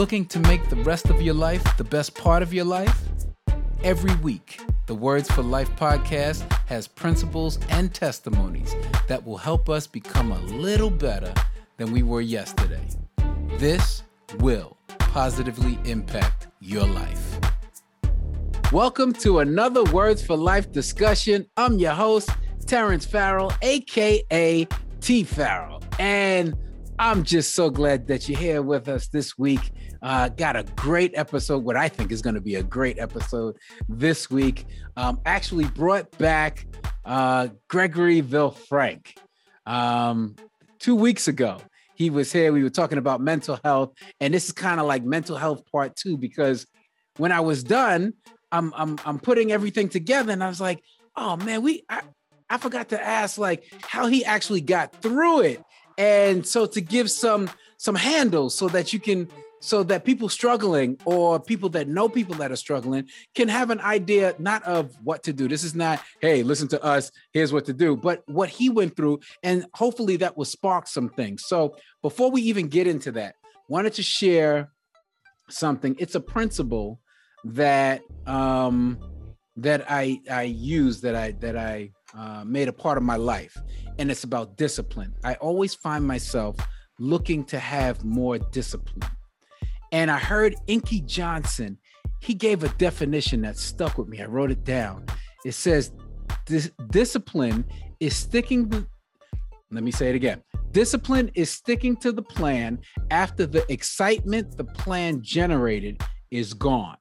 Looking to make the rest of your life the best part of your life? Every week, the Words for Life podcast has principles and testimonies that will help us become a little better than we were yesterday. This will positively impact your life. Welcome to another Words for Life discussion. I'm your host, Terrence Farrell, aka T Farrell. And I'm just so glad that you're here with us this week. Uh, got a great episode, what I think is going to be a great episode this week. Um, actually, brought back uh, Gregory Villefrank um, two weeks ago. He was here. We were talking about mental health, and this is kind of like mental health part two because when I was done, I'm I'm I'm putting everything together, and I was like, oh man, we I, I forgot to ask like how he actually got through it and so to give some some handles so that you can so that people struggling or people that know people that are struggling can have an idea not of what to do this is not hey listen to us here's what to do but what he went through and hopefully that will spark some things so before we even get into that wanted to share something it's a principle that um that i i use that i that i uh, made a part of my life, and it's about discipline. I always find myself looking to have more discipline. And I heard Inky Johnson, he gave a definition that stuck with me. I wrote it down. It says, Dis- discipline is sticking let me say it again. Discipline is sticking to the plan after the excitement the plan generated is gone.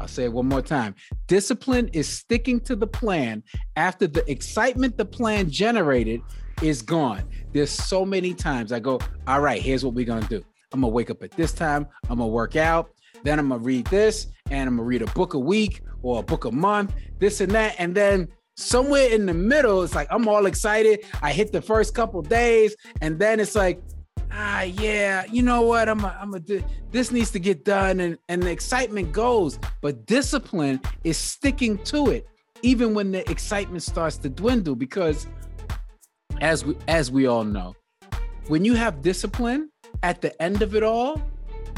I'll say it one more time. Discipline is sticking to the plan after the excitement the plan generated is gone. There's so many times I go, all right, here's what we're going to do. I'm to wake up at this time. I'm to work out. Then I'm to read this and I'm to read a book a week or a book a month, this and that. And then somewhere in the middle, it's like I'm all excited. I hit the first couple days and then it's like, ah, yeah, you know what? I'm a, I'm a, this needs to get done. And, and the excitement goes, but discipline is sticking to it, even when the excitement starts to dwindle. Because as we, as we all know, when you have discipline at the end of it all,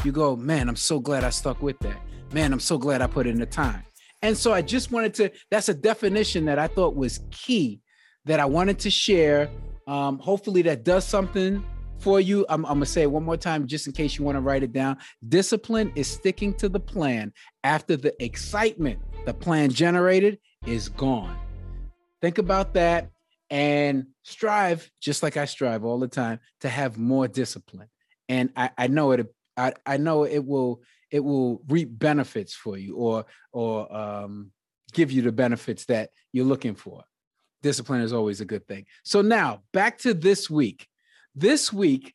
you go, man, I'm so glad I stuck with that. Man, I'm so glad I put in the time. And so I just wanted to, that's a definition that I thought was key that I wanted to share. Um, hopefully that does something for you. I'm, I'm, gonna say it one more time just in case you want to write it down. Discipline is sticking to the plan after the excitement the plan generated is gone. Think about that and strive, just like I strive all the time, to have more discipline. And I, I know it. I, I know it will. It will reap benefits for you, or or um, give you the benefits that you're looking for. Discipline is always a good thing. So now back to this week. This week,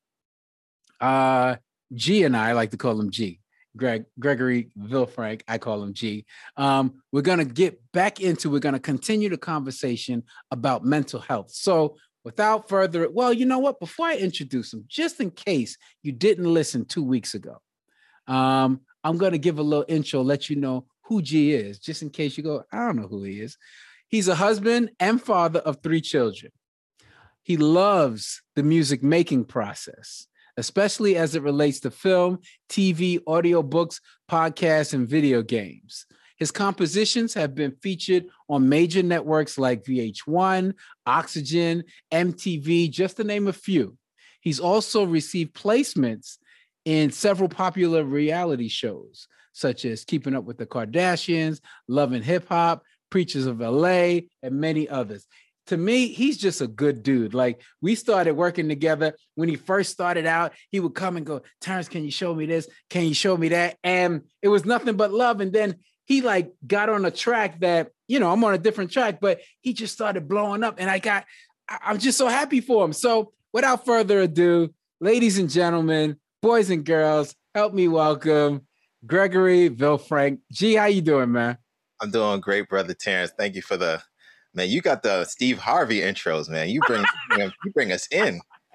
uh, G and I, I like to call him G. Greg Gregory Villefrank, I call him G. Um, we're gonna get back into. We're gonna continue the conversation about mental health. So, without further, well, you know what? Before I introduce him, just in case you didn't listen two weeks ago, um, I'm gonna give a little intro, let you know who G is, just in case you go, I don't know who he is. He's a husband and father of three children. He loves the music making process, especially as it relates to film, TV, audiobooks, podcasts, and video games. His compositions have been featured on major networks like VH1, Oxygen, MTV, just to name a few. He's also received placements in several popular reality shows, such as Keeping Up with the Kardashians, Love and Hip Hop, Preachers of LA, and many others to me, he's just a good dude. Like we started working together when he first started out. He would come and go, Terrence, can you show me this? Can you show me that? And it was nothing but love. And then he like got on a track that, you know, I'm on a different track, but he just started blowing up. And I got, I'm just so happy for him. So without further ado, ladies and gentlemen, boys and girls, help me welcome Gregory Villefrank. G, how you doing, man? I'm doing great, brother Terrence. Thank you for the Man, you got the Steve Harvey intros, man. You bring you bring us in.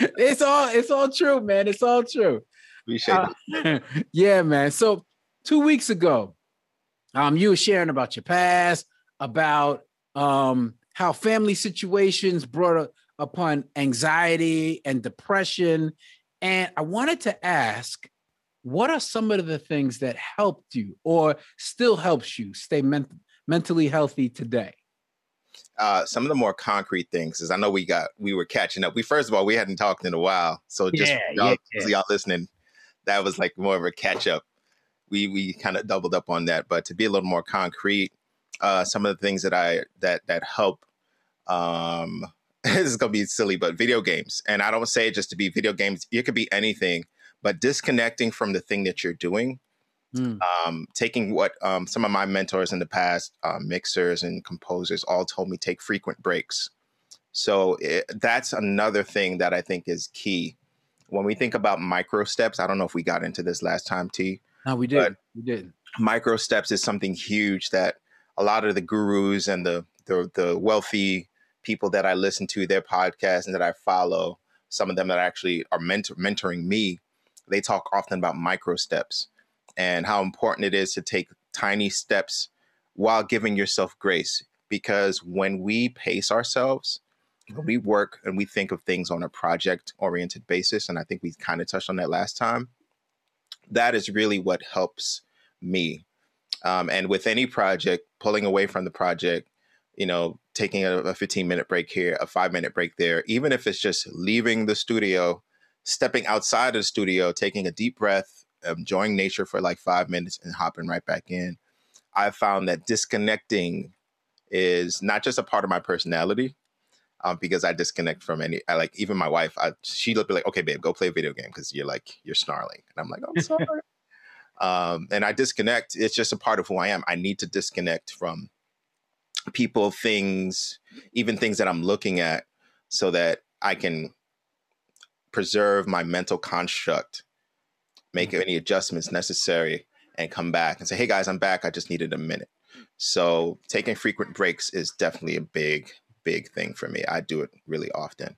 it's all it's all true, man. It's all true. Appreciate uh, it. yeah, man. So two weeks ago, um, you were sharing about your past, about um how family situations brought upon anxiety and depression. And I wanted to ask, what are some of the things that helped you or still helps you stay ment- mentally healthy today? Uh, some of the more concrete things is I know we got we were catching up. We first of all we hadn't talked in a while, so just Yeah, y'all, yeah, yeah. y'all listening, that was like more of a catch up. We we kind of doubled up on that, but to be a little more concrete, uh, some of the things that I that that help. Um, this is gonna be silly, but video games, and I don't say it just to be video games. It could be anything, but disconnecting from the thing that you're doing Mm, um, taking what um, some of my mentors in the past, uh, mixers and composers, all told me take frequent breaks. So it, that's another thing that I think is key. When we think about micro steps, I don't know if we got into this last time, T. no, we did. but- we did. Micro steps is something huge that a lot of the gurus and the the, the wealthy people that I listen to, their podcasts and that I follow, some of them that actually are mentor, mentoring me, they talk often about micro steps and how important it is to take tiny steps while giving yourself grace. Because when we pace ourselves, when we work and we think of things on a project oriented basis, and I think we kind of touched on that last time, that is really what helps me. Um, and with any project, pulling away from the project, you know, taking a, a 15 minute break here, a five minute break there, even if it's just leaving the studio, stepping outside of the studio, taking a deep breath, enjoying nature for like five minutes and hopping right back in. I found that disconnecting is not just a part of my personality, um, because I disconnect from any. I like even my wife. I, she'll be like, "Okay, babe, go play a video game," because you're like you're snarling, and I'm like, "I'm sorry." um, and I disconnect. It's just a part of who I am. I need to disconnect from people, things, even things that I'm looking at, so that I can preserve my mental construct, make any adjustments necessary, and come back and say, "Hey guys, I'm back. I just needed a minute." So taking frequent breaks is definitely a big, big thing for me. I do it really often.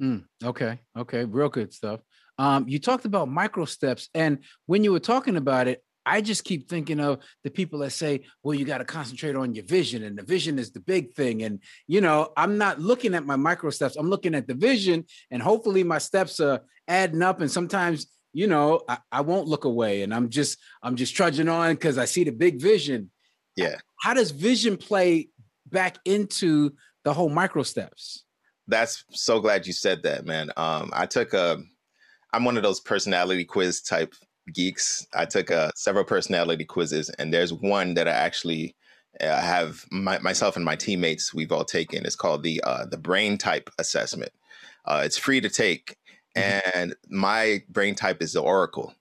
Mm, okay. Okay. Real good stuff. Um, you talked about micro steps, and when you were talking about it, I just keep thinking of the people that say, "Well, you got to concentrate on your vision, and the vision is the big thing." And you know, I'm not looking at my micro steps; I'm looking at the vision, and hopefully, my steps are adding up. And sometimes, you know, I, I won't look away, and I'm just I'm just trudging on because I see the big vision. Yeah. How does vision play back into the whole micro steps? That's so glad you said that, man. Um, I took a, I'm one of those personality quiz type geeks. I took uh, several personality quizzes, and there's one that I actually uh, have my, myself and my teammates we've all taken. It's called the uh, the brain type assessment. Uh, it's free to take, and my brain type is the Oracle.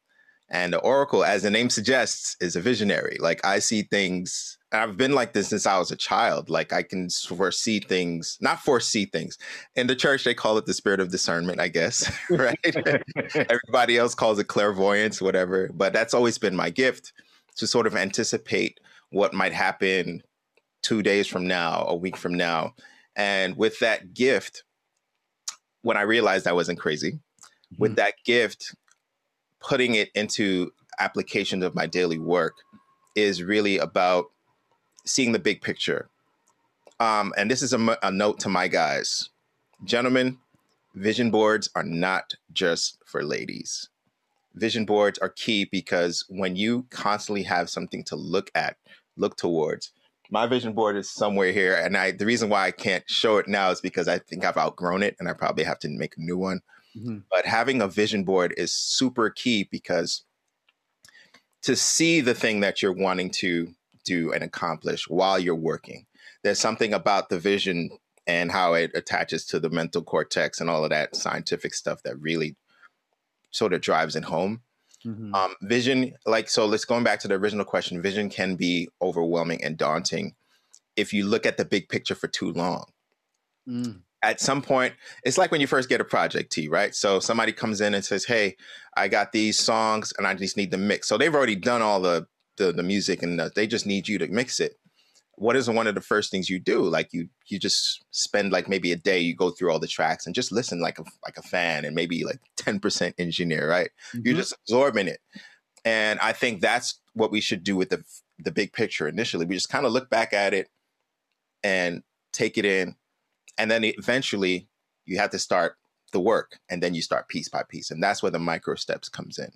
And the Oracle, as the name suggests, is a visionary. Like I see things. I've been like this since I was a child. Like I can foresee things, not foresee things. In the church, they call it the spirit of discernment, I guess. right? Everybody else calls it clairvoyance, whatever. But that's always been my gift to sort of anticipate what might happen two days from now, a week from now. And with that gift, when I realized I wasn't crazy, with mm-hmm. that gift, putting it into applications of my daily work is really about seeing the big picture. Um, and this is a, a note to my guys, gentlemen. Vision boards are not just for ladies. Vision boards are key because when you constantly have something to look at, look towards, my vision board is somewhere here, and I the reason why I can't show it now is because I think I've outgrown it, and I probably have to make a new one Mhm. but having a vision board is super key because to see the thing that you're wanting to do and accomplish while you're working there's something about the vision and how it attaches to the mental cortex and all of that scientific stuff that really sort of drives it home Mhm. um, vision like so let's going back to the original question vision can be overwhelming and daunting if you look at the big picture for too long Mm. At some point it's like when you first get a project t right? So somebody comes in and says hey i got these songs and i just need to mix. So they've already done all the the, the music and the, they just need you to mix it. What is one of the first things you do? Like you you just spend like maybe a day you go through all the tracks and just listen like a like a fan and maybe like 10% engineer right? You're Mhm. just absorbing it. And i think that's what we should do with the the big picture initially. We just kind of look back at it and take it in and then eventually you have to start the work and then you start piece by piece and that's where the micro steps comes in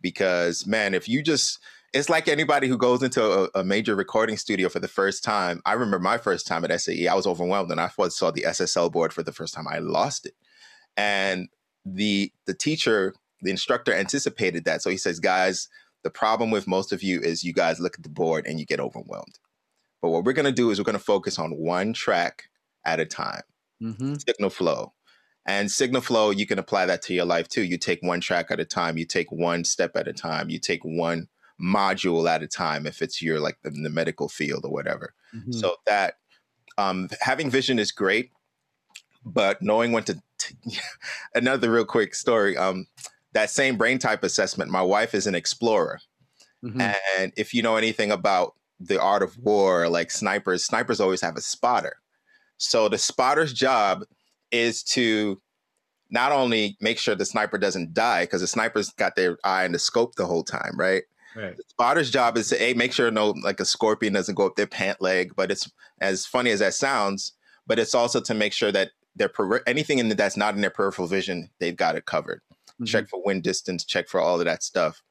because man, if you just it's like anybody who goes into a, a, major recording studio for the first time. I remember my first time at SAE, I was overwhelmed and I saw the SSL board for the first time. I lost it. And the the teacher, the instructor anticipated that. So he says, guys, the problem with most of you is you guys look at the board and you get overwhelmed. But what we're going to do is we're going to focus on one track at a time. Mm-hmm. Signal flow. And signal flow, you can apply that to your life too. You take one track at a time, you take one step at a time, you take one module at a time if it's your like the, the medical field or whatever. Mm-hmm. So that um, having vision is great, but knowing when to. T- another real quick story. Um, that same brain type assessment. My wife is an explorer, mm-hmm. and if you know anything about the art of war, like snipers, snipers always have a spotter. So the spotter's job is to not only make sure the sniper doesn't die because the sniper's got their eye in the scope the whole time, right? Right. The spotter's job is to a make sure no like a scorpion doesn't go up their pant leg. But it's as funny as that sounds, but it's also to make sure that their anything in the, that's not in their peripheral vision, they've got it covered. Mm-hmm. Check for wind distance, check for all of that stuff.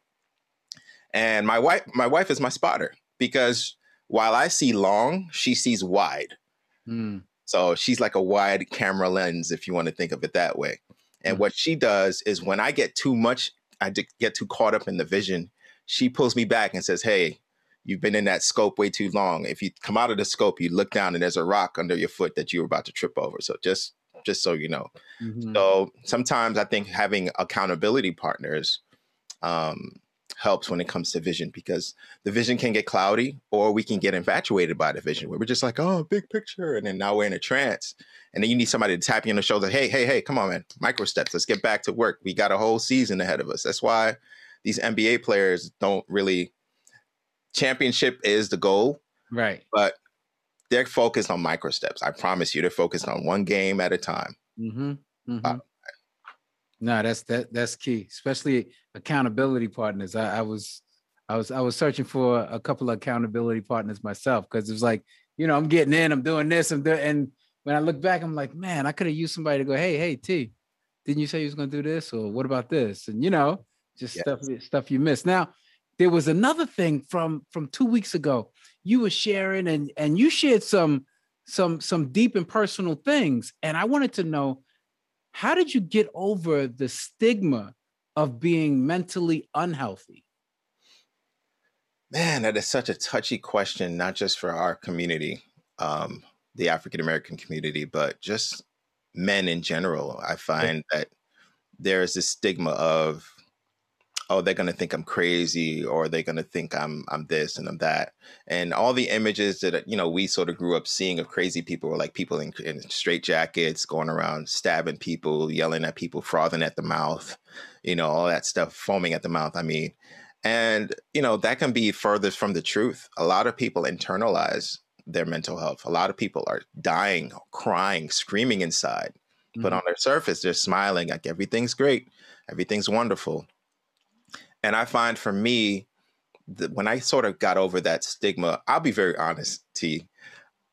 And my wife, my wife is my spotter because while I see long, she sees wide. Mm. So she's like a wide camera lens, if you want to think of it that way. And mm. what she does is when I get too much, I get too caught up in the vision, she pulls me back and says, Hey, you've been in that scope way too long. If you come out of the scope, you look down and there's a rock under your foot that you were about to trip over. So just just so you know. Mm-hmm. So sometimes I think having accountability partners um, helps when it comes to vision because the vision can get cloudy or we can get infatuated by the vision where we're just like, oh, big picture. And then now we're in a trance. And then you need somebody to tap you on the shoulder. Hey, hey, hey, come on, man. Micro steps. Let's get back to work. We got a whole season ahead of us. That's why these NBA players don't really championship is the goal. Right. But they're focused on micro steps. I promise you, they're focused on one game at a time. Mm-hmm. Mm-hmm. Uh, no, that's that that's key, especially accountability partners. I, I, was I was I was searching for a couple of accountability partners myself because it was like, you know, I'm getting in, I'm doing this, I'm doing and when I look back, I'm like, man, I could have used somebody to go, hey, hey, T, didn't you say you was gonna do this? Or what about this? And you know, just yes. stuff stuff you missed. Now, there was another thing from from two weeks ago. You were sharing and and you shared some some some deep and personal things, and I wanted to know how did you get over the stigma of being mentally unhealthy? Man, that is such a touchy question, not just for our community, um, the African American community, but just men in general. I find that there is this stigma of oh they're going to think i'm crazy or they're going to think i'm i'm this and i'm that. And all the images that you know we sort of grew up seeing of crazy people were like people in, in straight jackets going around stabbing people yelling at people frothing at the mouth you know all that stuff foaming at the mouth i mean. And you know that can be furthest from the truth. A lot of people internalize their mental health. A lot of people are dying crying screaming inside. Mm-hmm. but on their surface they're smiling like everything's great. Everything's wonderful and I find for me, that when I sort of got over that stigma, I'll be very honest, T.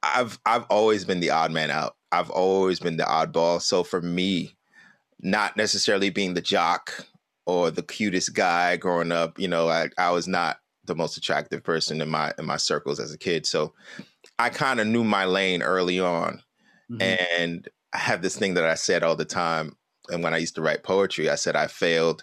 I've I've always been the odd man out. I've always been the oddball. So for me, not necessarily being the jock or the cutest guy growing up, you know, I, I was not the most attractive person in my in my circles as a kid. So I kind of knew my lane early on. Mm-hmm. And I have this thing that I said all the time. And when I used to write poetry, I said I failed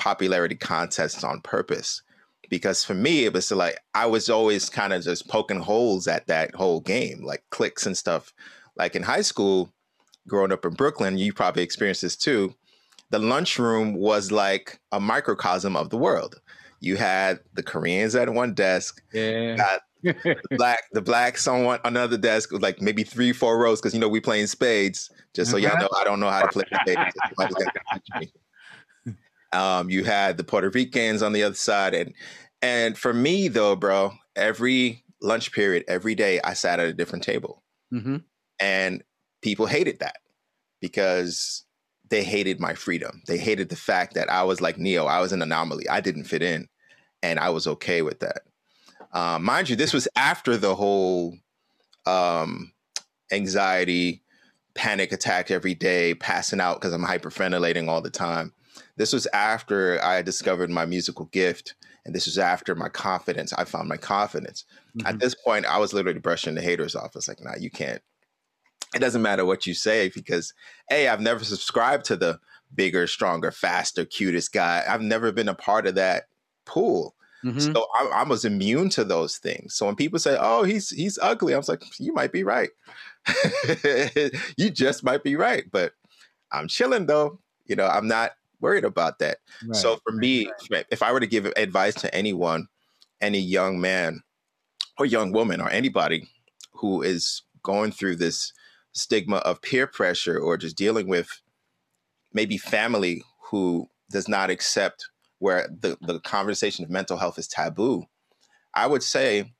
popularity contests on purpose because for me it was like I was always kind of just poking holes at that whole game, like clicks and stuff. Like in high school, growing up in Brooklyn, you probably experienced this too. The lunchroom was like a microcosm of the world. You had the Koreans at one desk, yeah. the black the blacks on one another desk with like maybe three four rows because you know we playing spades. Just so y'all uh-huh. know, I don't know how to play spades. Um, you had the Puerto Ricans on the other side, and and for me though, bro, every lunch period, every day, I sat at a different table, mm-hmm. and people hated that because they hated my freedom. They hated the fact that I was like Neo. I was an anomaly. I didn't fit in, and I was okay with that. Um, mind you, this was after the whole um, anxiety, panic attack every day, passing out because I'm hyperventilating all the time this was after I discovered my musical gift, and this was after my confidence. I found my confidence. Mm-hmm. At this point, I was literally brushing the haters off. I was like, "Nah, you can't. It doesn't matter what you say because, a, I've never subscribed to the bigger, stronger, faster, cutest guy. I've never been a part of that pool. Mm-hmm. So I, I, was immune to those things. So when people say, "Oh, he's he's ugly," I was like, "You might be right. you just might be right." But I'm chilling though. You know, I'm not worried about that. Right. So for me, right. if I were to give advice to anyone, any young man or young woman or anybody who is going through this stigma of peer pressure or just dealing with maybe family who does not accept where the, the conversation of mental health is taboo, I would say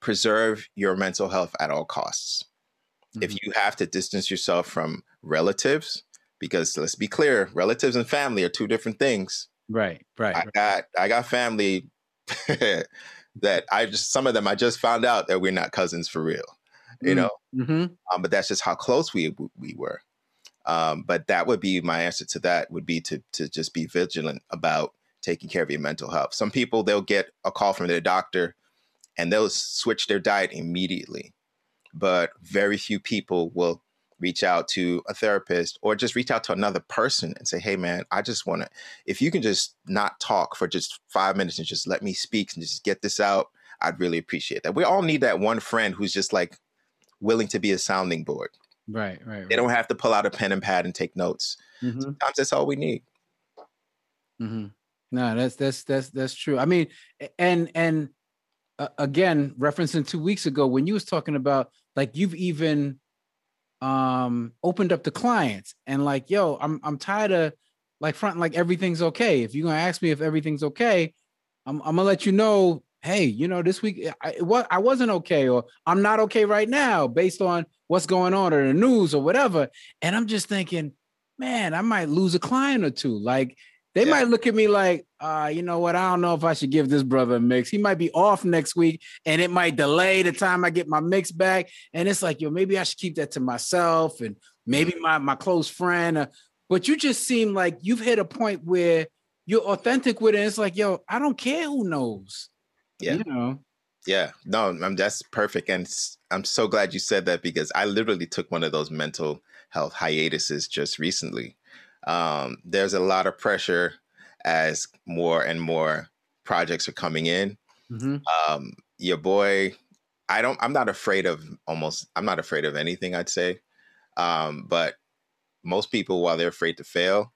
preserve your mental health at all costs. Mm-hmm. If you have to distance yourself from relatives, because let's be clear, relatives and family are two different things. Right, right. I right. got I got family that I just some of them I just found out that we're not cousins for real. You mm-hmm. know, mm-hmm. um, but that's just how close we we were. Um, but that would be my answer to that would be to to just be vigilant about taking care of your mental health. Some people they'll get a call from their doctor and they'll switch their diet immediately. But very few people will reach out to a therapist or just reach out to another person and say, "Hey man, I just want to if you can just not talk for just 5 minutes and just let me speak and just get this out, I'd really appreciate that." We all need that one friend who's just like willing to be a sounding board. Right, right. right. They don't have to pull out a pen and pad and take notes. Mm-hmm. Sometimes that's all we need. Mm-hmm. No, that's that's that's that's true. I mean, and and uh, again, referencing two weeks ago when you was talking about like you've even um opened up to clients and like, yo, I'm I'm tired of like fronting like everything's okay. If you're gonna ask me if everything's okay, I'm I'm gonna let you know. Hey, you know, this week I what I wasn't okay, or I'm not okay right now, based on what's going on or the news or whatever. And I'm just thinking, man, I might lose a client or two. Like they yeah. might look at me like, uh, you know what? I don't know if I should give this brother a mix. He might be off next week and it might delay the time I get my mix back. And it's like, yo, maybe I should keep that to myself and maybe my, my close friend. Uh, but you just seem like you've hit a point where you're authentic with it. It's like, yo, I don't care who knows. Yeah. You know? Yeah, no, I'm, that's perfect. And I'm so glad you said that because I literally took one of those mental health hiatuses just recently. Um, there's a lot of pressure as more and more projects are coming in. Mm-hmm. Um, your boy, I don't, I'm not afraid of almost, I'm not afraid of anything, I'd say. Um, but most people, while they're afraid to fail,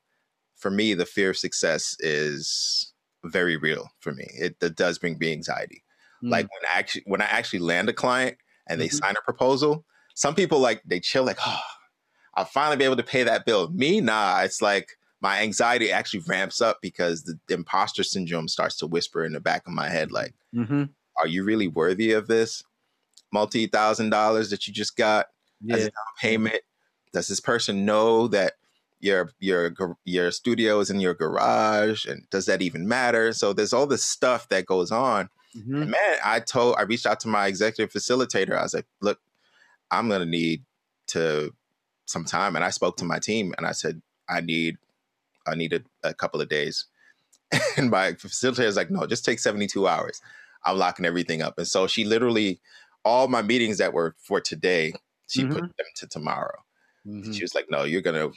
for me, the fear of success is very real for me. It, it does bring me anxiety. Mm. Like when I actually when I actually land a client and they mm-hmm. sign a proposal, some people like they chill like, oh, I'll finally be able to pay that bill. Me, nah. It's like my anxiety actually ramps up because the, the imposter syndrome starts to whisper in the back of my head, like, mm-hmm. are you really worthy of this multi thousand dollars that you just got yeah. as a down payment? Does this person know that your your your studio is in your garage and does that even matter so there's all this stuff that goes on Mm-hmm. man, I told, I reached out to my executive facilitator. I was like, look, I'm going to need to some time. And I spoke to my team and I said, I need, I need a, a couple of days. And my facilitator is like, no, just take 72 hours. I'm locking everything up. And so she literally, all my meetings that were for today, she mm-hmm. put them to tomorrow. Mm-hmm. She was like, no, you're going to,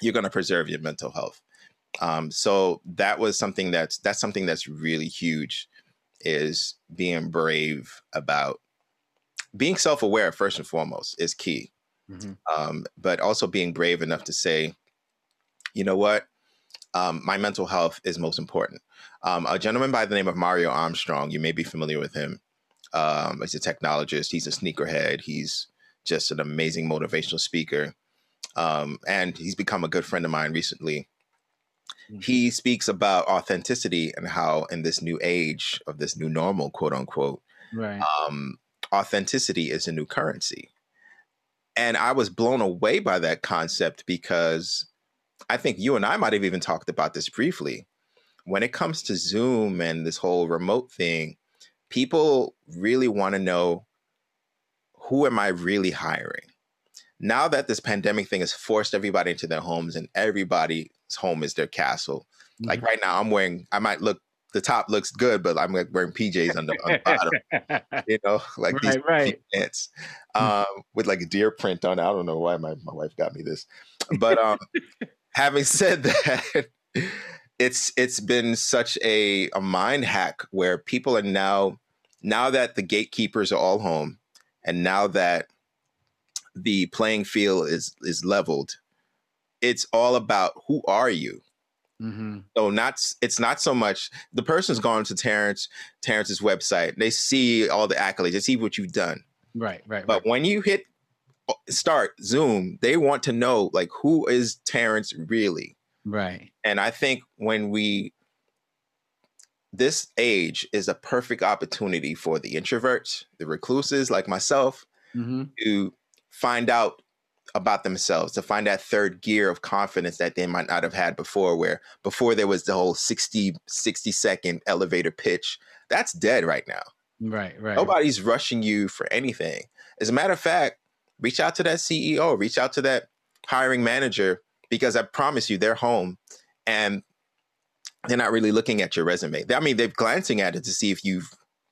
you're to preserve your mental health. Um, so that was something that's that's something that's really huge is being brave about being self-aware first and foremost is key mm-hmm. um, but also being brave enough to say you know what um, my mental health is most important um, a gentleman by the name of mario armstrong you may be familiar with him um, he's a technologist he's a sneakerhead he's just an amazing motivational speaker um, and he's become a good friend of mine recently Mm-hmm. He speaks about authenticity and how in this new age of this new normal, quote unquote, right. um, authenticity is a new currency. And I was blown away by that concept because I think you and I might have even talked about this briefly. When it comes to Zoom and this whole remote thing, people really want to know who am I really hiring? now that this pandemic thing has forced everybody into their homes and everybody's home is their castle. Mm-hmm. Like right now, I'm wearing. I might look. The top looks good, but I'm like wearing PJs on the, on the bottom. you know, like right, these right. pants um, with like a deer print on it. I don't know why my, my wife got me this, but um, having said that, it's it's been such a, a mind hack where people are now now that the gatekeepers are all home, and now that the playing field is is leveled, it's all about who are you. Mm-hmm. So not it's not so much the person's gone to Terrence Terrence's website. They see all the accolades. They see what you've done. Right, right. But right. when you hit uh, start Zoom, they want to know like who is Terrence really. Right. And I think when we, this age is a perfect opportunity for the introverts, the recluses like myself, mm-hmm. to find out about themselves, to find that third gear of confidence that they might not have had before, where before there was the whole 60, 60 second elevator pitch. That's dead right now. Right, right. Nobody's rushing you for anything. As a matter of fact, reach out to that CEO, reach out to that hiring manager because I promise you, they're home and they're not really looking at your resume. I mean, they're glancing at it to see if you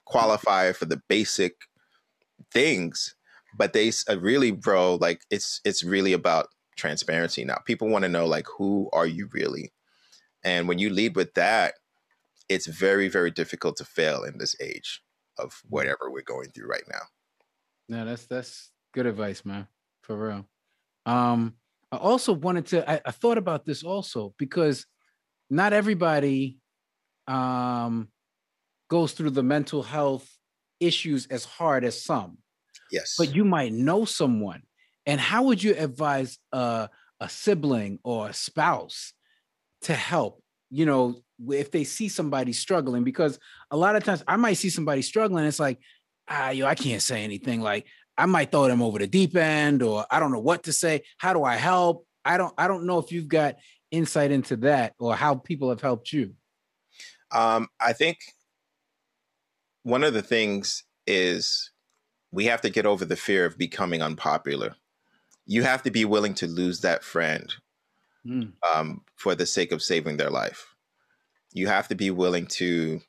qualify for the basic things, but they uh, really, bro, like it's it's really about transparency now. People want to know like who are you really, and when you lead with that, it's very very difficult to fail in this age of whatever we're going through right now. No, that's that's good advice, man, for real. Um, I also wanted to, I, I thought about this also because not everybody um, goes through the mental health issues as hard as some. Yes. But you might know someone. And how would you advise a sibling or a spouse to help? You know, if they see somebody struggling, because a lot of times I might see somebody struggling, it's like, ah, yo, I can't say anything. Like, I might throw them over the deep end or I don't know what to say. How do I help? I don't I don't know if you've got insight into that or how people have helped you. Um, I think one of the things is we have to get over the fear of becoming unpopular. You have to be willing to lose that friend mm. um, for the sake of saving their life. You have to be willing to,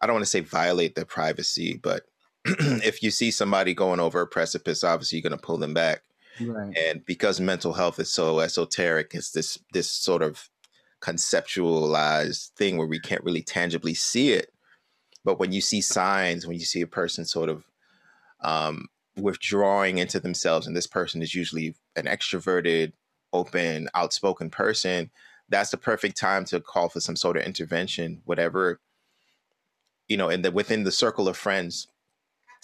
I don't want to say violate their privacy, but if you see somebody going over a precipice, obviously you're going to pull them back. Right. And because mental health is so esoteric, it's this this sort of conceptualized thing where we can't really tangibly see it. But when you see signs, when you see a person sort of um, withdrawing into themselves, and this person is usually an extroverted, open, outspoken person, that's the perfect time to call for some sort of intervention, whatever you know, and the, within the circle of friends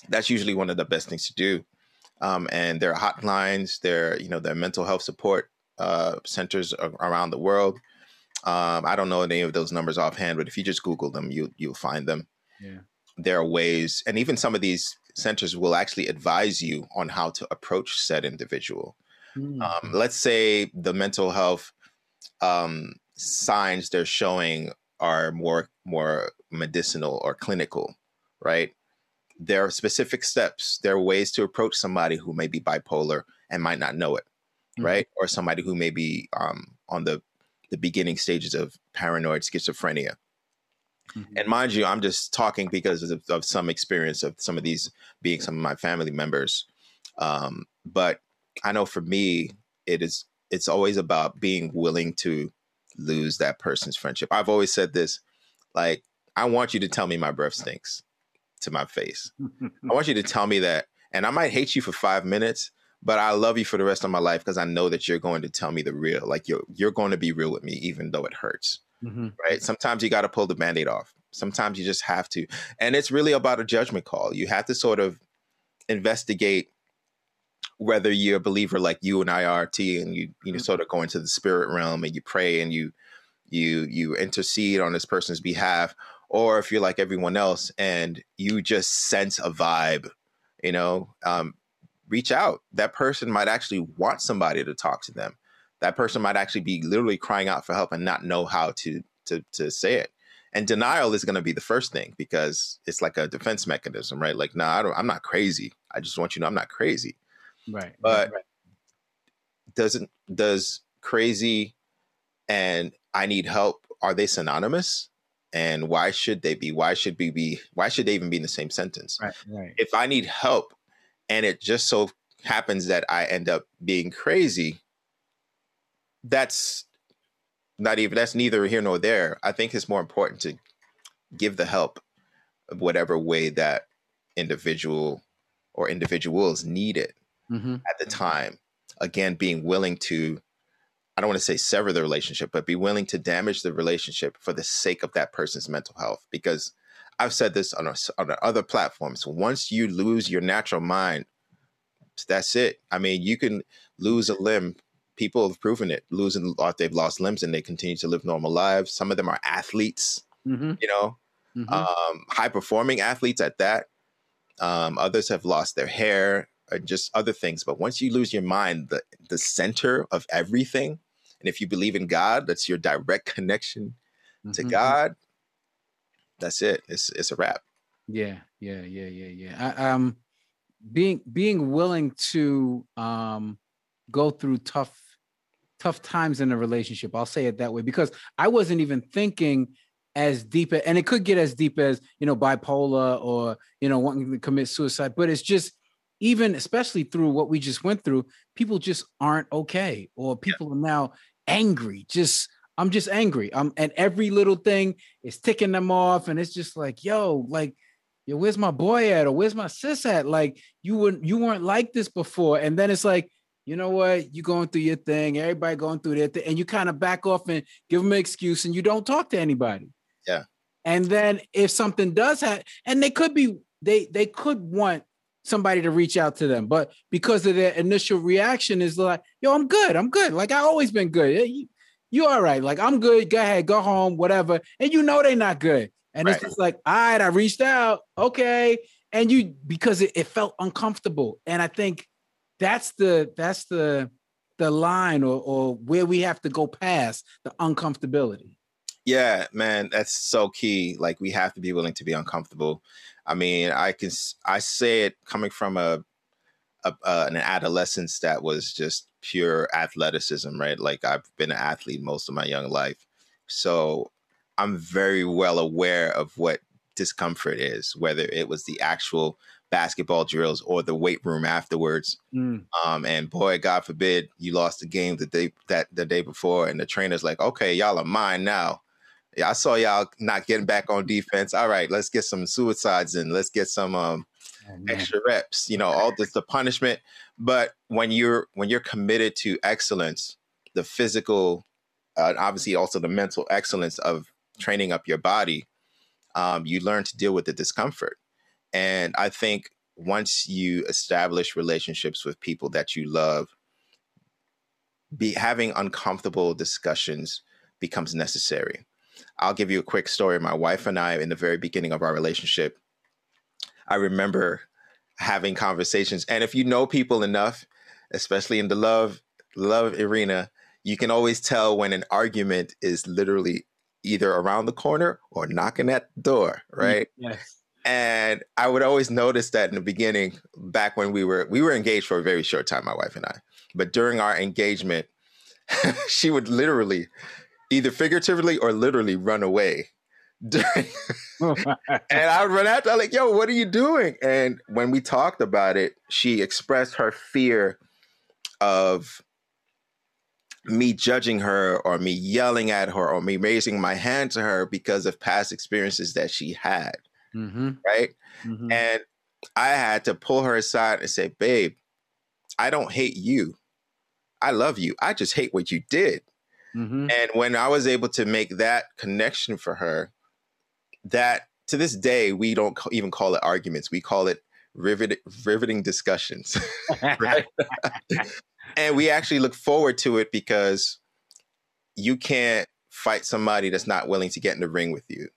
that's usually one of the best things to do. Um, and there are hotlines, there you know there are mental health support uh, centers around the world. Um, I don't know any of those numbers offhand, but if you just Google them, you you'll find them. Yeah. There are ways, and even some of these centers will actually advise you on how to approach said individual. Mm-hmm. Um, let's say the mental health um, signs they're showing are more more medicinal or clinical, right? there are specific steps. There are ways to approach somebody who may be bipolar and might not know it, mm-hmm. right? Or somebody who may be um, on the the beginning stages of paranoid schizophrenia. Mm-hmm. And mind you, I'm just talking because of, of, some experience of some of these being some of my family members. Um, but I know for me, it is it's always about being willing to lose that person's friendship. I've always said this, like I want you to tell me my breath stinks to my face. I want you to tell me that. And I might hate you for five minutes, but I love you for the rest of my life because I know that you're going to tell me the real. Like you're you're going to be real with me, even though it hurts. Mm-hmm. Right? Sometimes you got to pull the band-aid off. Sometimes you just have to. And it's really about a judgment call. You have to sort of investigate whether you're a believer like you and I are T and you you know mm-hmm. sort of go into the spirit realm and you pray and you you you intercede on this person's behalf or if you're like everyone else and you just sense a vibe, you know, um, reach out. That person might actually want somebody to talk to them. That person might actually be literally crying out for help and not know how to to to say it. And denial is going to be the first thing because it's like a defense mechanism, right? Like, no, nah, I don't. I'm not crazy. I just want you to know I'm not crazy. Right. But right. doesn't does crazy and I need help are they synonymous? And why should they be? Why should we be? Why should they even be in the same sentence? Right. Right. If I need help, and it just so happens that I end up being crazy, that's not even that's neither here nor there. I think it's more important to give the help of whatever way that individual or individuals need it Mm-hmm. at the time. Again, being willing to, I don't want to say sever the relationship, but be willing to damage the relationship for the sake of that person's mental health. Because I've said this on, a, on other platforms. Once you lose your natural mind, that's it. I mean, you can lose a limb. People have proven it. Losing, they've lost limbs and they continue to live normal lives. Some of them are athletes, Mm-hmm. you know, Mm-hmm. um, high performing athletes at that. Um, others have lost their hair or just other things. But once you lose your mind, the the center of everything, and if you believe in God, that's your direct connection to Mhm. God. That's it. It's it's a wrap. Yeah, yeah, yeah, yeah, yeah. I, um, being being willing to um go through tough tough times in a relationship. I'll say it that way because I wasn't even thinking as deep, and it could get as deep as you know bipolar or you know wanting to commit suicide. But it's just even, especially through what we just went through, people just aren't okay, or people are now angry. Just I'm just angry. I'm and every little thing is ticking them off, and it's just like, yo, like yo, where's my boy at? Or where's my sis at? Like you weren't you weren't like this before. And then it's like, you know what? You going through your thing, everybody going through their thing, and you kind of back off and give them an excuse and you don't talk to anybody. Yeah. And then if something does happen, and they could be they they could want somebody to reach out to them, but because of their initial reaction is like, yo, I'm good, I'm good. Like I always been good. You, you all right? Like I'm good. Go ahead, go home, whatever. And you know they're not good. And it's just like, all right, I reached out. Okay. And you because it, it felt uncomfortable. And I think that's the that's the the line or or where we have to go past the uncomfortability. Yeah, man, that's so key. Like we have to be willing to be uncomfortable. I mean, I can I say it coming from a, a uh, an adolescence that was just pure athleticism, right? Like I've been an athlete most of my young life, so I'm very well aware of what discomfort is, whether it was the actual basketball drills or the weight room afterwards. Mm, Um, and boy, God forbid you lost the game the day that the day before, and the trainer's like, "Okay, y'all are mine now." Yeah, I saw y'all not getting back on defense. All right, let's get some suicides in. Let's get some um, oh, extra reps. You know, all this the punishment. But when you're when you're committed to excellence, the physical, uh, and obviously also the mental excellence of training up your body, um, you learn to deal with the discomfort. And I think once you establish relationships with people that you love, be having uncomfortable discussions becomes necessary. I'll give you a quick story. My wife and I, in the very beginning of our relationship, I remember having conversations. And if you know people enough, especially in the love love arena, you can always tell when an argument is literally either around the corner or knocking at the door, mm, right? Yes. And I would always notice that in the beginning, back when we were we were engaged for a very short time, my wife and I. But during our engagement, she would literally, either figuratively or literally, run away. During, and I would run after her like, "Yo, what are you doing?" And when we talked about it, she expressed her fear of me judging her or me yelling at her or me raising my hand to her because of past experiences that she had, hmm right? hmm And I had to pull her aside and say, babe, I don't hate you. I love you. I just hate what you did. hmm And when I was able to make that connection for her, that to this day, we don't even call it arguments. We call it rivet, riveting discussions. And we actually look forward to it because you can't fight somebody that's not willing to get in the ring with you.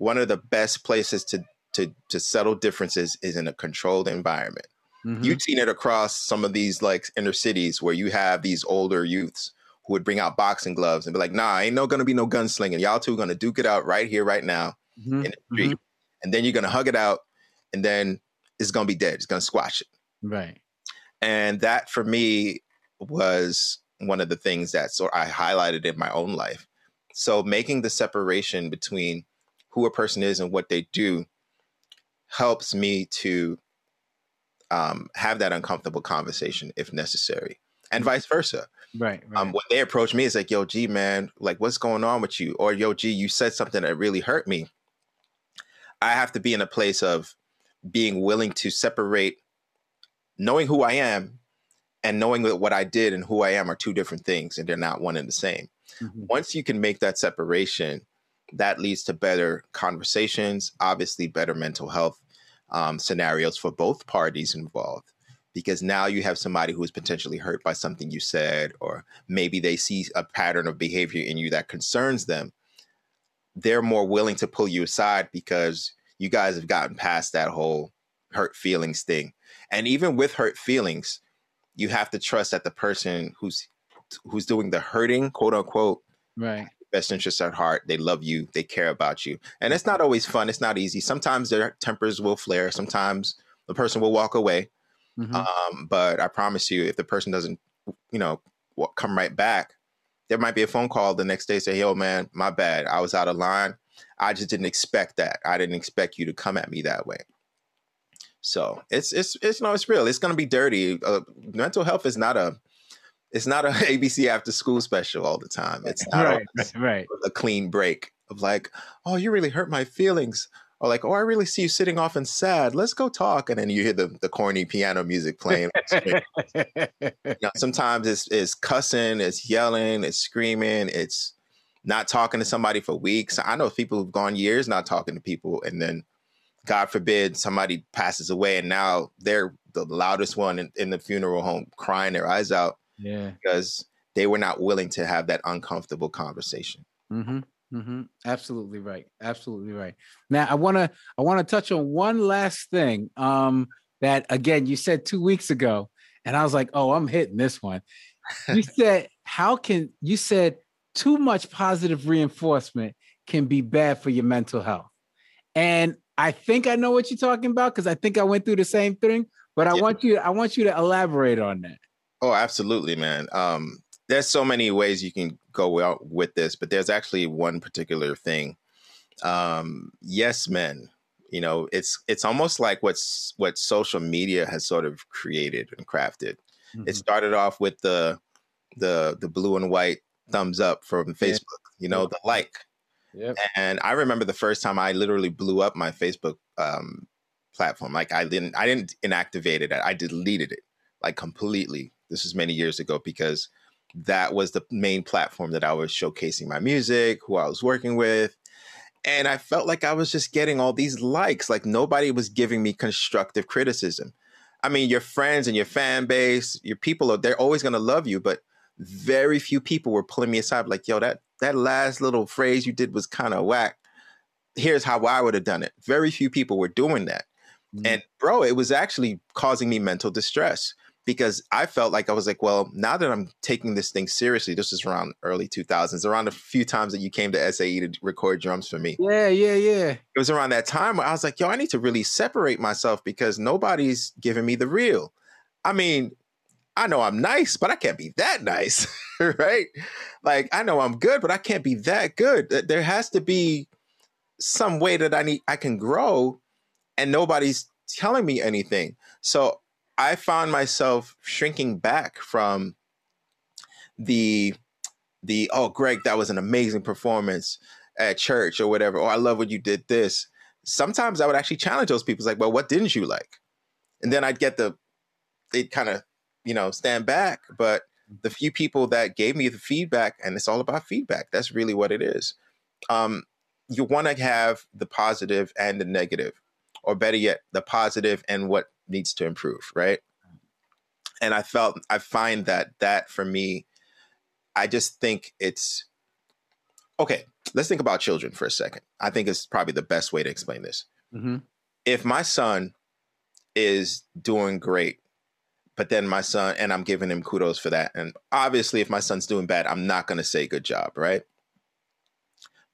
One of the best places to to to settle differences is in a controlled environment. Mhm. You've seen it across some of these like inner cities where you have these older youths who would bring out boxing gloves and be like, "Nah, ain't no gonna be no gunslinging. Y'all two gonna duke it out right here, right now Mhm. in the street, and then you're gonna hug it out, and then it's gonna be dead. It's gonna squash it." Right. And that for me was one of the things that so I highlighted in my own life. So making the separation between who a person is and what they do helps me to um, have that uncomfortable conversation if necessary, and vice versa. Right. right. Um, when they approach me, it's like, "Yo, G, man, like, what's going on with you?" Or, "Yo, G, you said something that really hurt me." I have to be in a place of being willing to separate, knowing who I am, and knowing that what I did and who I am are two different things, and they're not one and the same. Mm-hmm. Once you can make that separation, that leads to better conversations, obviously better mental health um, scenarios for both parties involved. Because now you have somebody who is potentially hurt by something you said, or maybe they see a pattern of behavior in you that concerns them. They're more willing to pull you aside because you guys have gotten past that whole hurt feelings thing. And even with hurt feelings, you have to trust that the person who's who's doing the hurting, quote unquote, right, best interests at heart. They love you. They care about you. And it's not always fun. It's not easy. Sometimes their tempers will flare. Sometimes the person will walk away. Mm-hmm. Um, but I promise you, if the person doesn't, you know, come right back, there might be a phone call the next day say, "Yo, man, my bad. I was out of line. I just didn't expect that. I didn't expect you to come at me that way." So it's it's it's no, it's real. It's gonna be dirty. Uh, mental health is not a it's not an ABC after school special all the time. It's not right, right, right. a clean break of like, oh, you really hurt my feelings. Or like, oh, I really see you sitting off and sad. Let's go talk. And then you hear the, the corny piano music playing. you know, sometimes it's, it's cussing, it's yelling, it's screaming, it's not talking to somebody for weeks. I know people who've gone years not talking to people, and then God forbid somebody passes away, and now they're the loudest one in, in the funeral home, crying their eyes out yeah. Because they were not willing to have that uncomfortable conversation. Mm-hmm. Mm-hmm. Absolutely right. Absolutely right. Now I want to I want to touch on one last thing. Um, that again you said two weeks ago, and I was like, oh, I'm hitting this one. You said how can you said too much positive reinforcement can be bad for your mental health, and I think I know what you're talking about because I think I went through the same thing. But I yeah. want you I want you to elaborate on that. Oh, absolutely, man. Um, there's so many ways you can go out with this, but there's actually one particular thing. Um, yes, men. You know, it's it's almost like what's what social media has sort of created and crafted. Mm-hmm. It started off with the the the blue and white thumbs up from Facebook. You know, the like. Yep. And I remember the first time I literally blew up my Facebook um, platform. Like I didn't I didn't inactivate it. I deleted it like completely this was many years ago because that was the main platform that I was showcasing my music, who I was working with. And I felt like I was just getting all these likes, like nobody was giving me constructive criticism. I mean, your friends and your fan base, your people, are, they're always going to love you, but very few people were pulling me aside, like, yo, that, that last little phrase you did was kind of whack. Here's how I would have done it. Very few people were doing that. Mm-hmm. And bro, it was actually causing me mental distress because I felt like I was like, well, now that I'm taking this thing seriously, this is around early 2000s, around a few times that you came to SAE to record drums for me. Yeah, yeah, yeah. It was around that time where I was like, yo, I need to really separate myself because nobody's giving me the real. I mean, I know I'm nice, but I can't be that nice, right? Like, I know I'm good, but I can't be that good. There has to be some way that I need I can grow and nobody's telling me anything. So I found myself shrinking back from the the oh Greg, that was an amazing performance at church or whatever. Oh, I love when you did this. Sometimes I would actually challenge those people, like, well, what didn't you like? And then I'd get the they'd kind of, you know, stand back. But the few people that gave me the feedback, and it's all about feedback. That's really what it is. Um, you want to have the positive and the negative, or better yet, the positive and what needs to improve, right? And I felt I find that that for me, I just think it's okay. Let's think about children for a second. I think it's probably the best way to explain this. Mm-hmm. If my son is doing great, but then my son, and I'm giving him kudos for that. And obviously, if my son's doing bad, I'm not going to say good job, right?